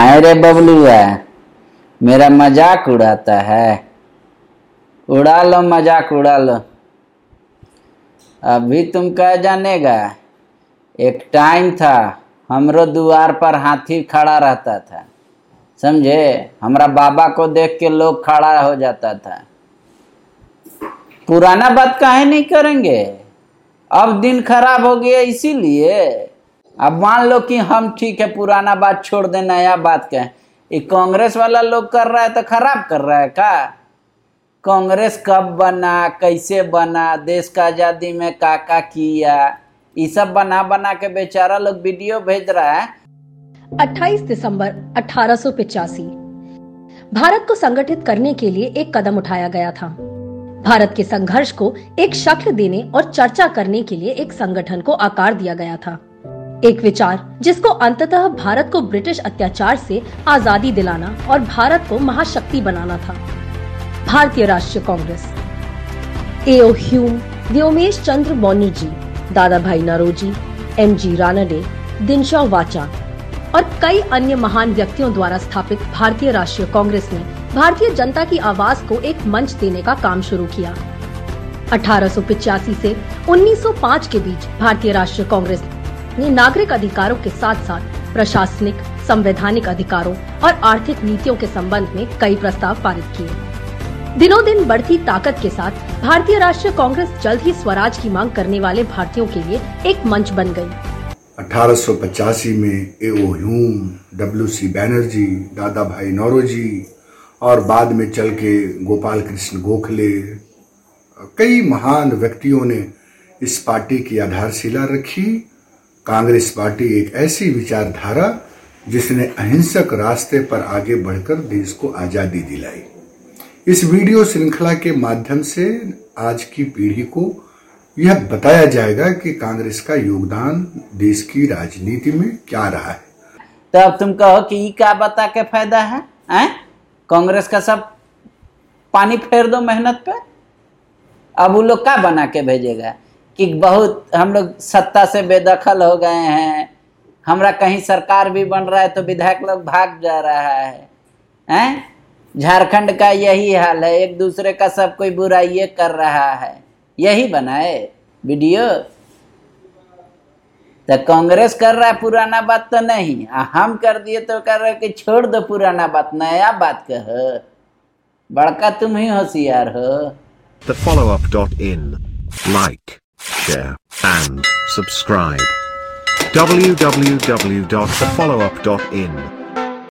नहीं रे बबलुआ, मेरा मज़ाक उड़ाता है। उड़ा लो, मज़ाक उड़ा लो। अभी तुम क्या जानेगा, एक टाइम था, हमरो द्वार पर हाथी खड़ा रहता था। समझे? हमारा बाबा को देख के लोग खड़ा हो जाता था। पुराना बात काहे नहीं करेंगे? अब दिन खराब हो गया इसीलिए। अब मान लो कि हम ठीक है, पुराना बात छोड़ दे, नया बात कहें। ये कांग्रेस वाला लोग कर रहा है तो खराब कर रहा है का? कांग्रेस कब बना, कैसे बना, देश का आज़ादी में का का किया? ये सब बना बना के बेचारा लोग वीडियो भेज रहा है। 28 दिसंबर अठारह भारत को संगठित करने के लिए एक कदम उठाया गया था। भारत के संघर्ष को एक शक्ल देने और चर्चा करने के लिए एक संगठन को आकार दिया गया था। एक विचार, जिसको अंततः भारत को ब्रिटिश अत्याचार से आज़ादी दिलाना और भारत को महाशक्ति बनाना था। भारतीय राष्ट्रीय Congress. A O Hume, Womesh Chandra Mauni जी Dadabhai Naoroji, M G Ranade, Dinshaw Wacha और कई अन्य महान व्यक्तियों द्वारा स्थापित भारतीय राष्ट्रीय कांग्रेस ने भारतीय जनता की आवाज़ को एक मंच देने का काम शुरू किया। अठारह से 1905 के बीच भारतीय राष्ट्रीय कांग्रेस ने नागरिक अधिकारों के साथ साथ प्रशासनिक, संवैधानिक अधिकारों और आर्थिक नीतियों के संबंध में कई प्रस्ताव पारित किए। दिनों दिन बढ़ती ताकत के साथ भारतीय राष्ट्रीय कांग्रेस जल्द ही स्वराज की मांग करने वाले भारतीयों के लिए एक मंच बन गई। 1885 में A O Hume, W C Banerjee Dadabhai Naoroji और बाद में चल के गोपाल कृष्ण गोखले, कई महान व्यक्तियों ने इस पार्टी की आधारशिला रखी। कांग्रेस पार्टी एक ऐसी विचारधारा जिसने अहिंसक रास्ते पर आगे बढ़कर देश को आज़ादी दिलाई। इस वीडियो श्रृंखला के माध्यम से आज की पीढ़ी को यह बताया जाएगा कि कांग्रेस का योगदान देश की राजनीति में क्या रहा है। तो अब तुम कहो कि ये क्या बता के फ़ायदा है? कांग्रेस का सब पानी फेर दो मेहनत पे। अब वो लोग क्या बना के भेजेगा? कि बहुत हम लोग सत्ता से बेदखल हो गए हैं। हमरा कहीं सरकार भी बन रहा है तो विधायक लोग भाग जा रहा है। हैं? झारखंड का यही हाल है। एक दूसरे का सब कोई बुराई कर रहा है। यही बनाए वीडियो। तो कांग्रेस कर रहा है पुराना बात तो नहीं आ हम कर दिए तो कर रहे कि छोड़ दो पुराना बात नया बात कह। बड़का तुम ही होशियार हो। The follow up.in. Like, share, and subscribe. www.thefollowup.in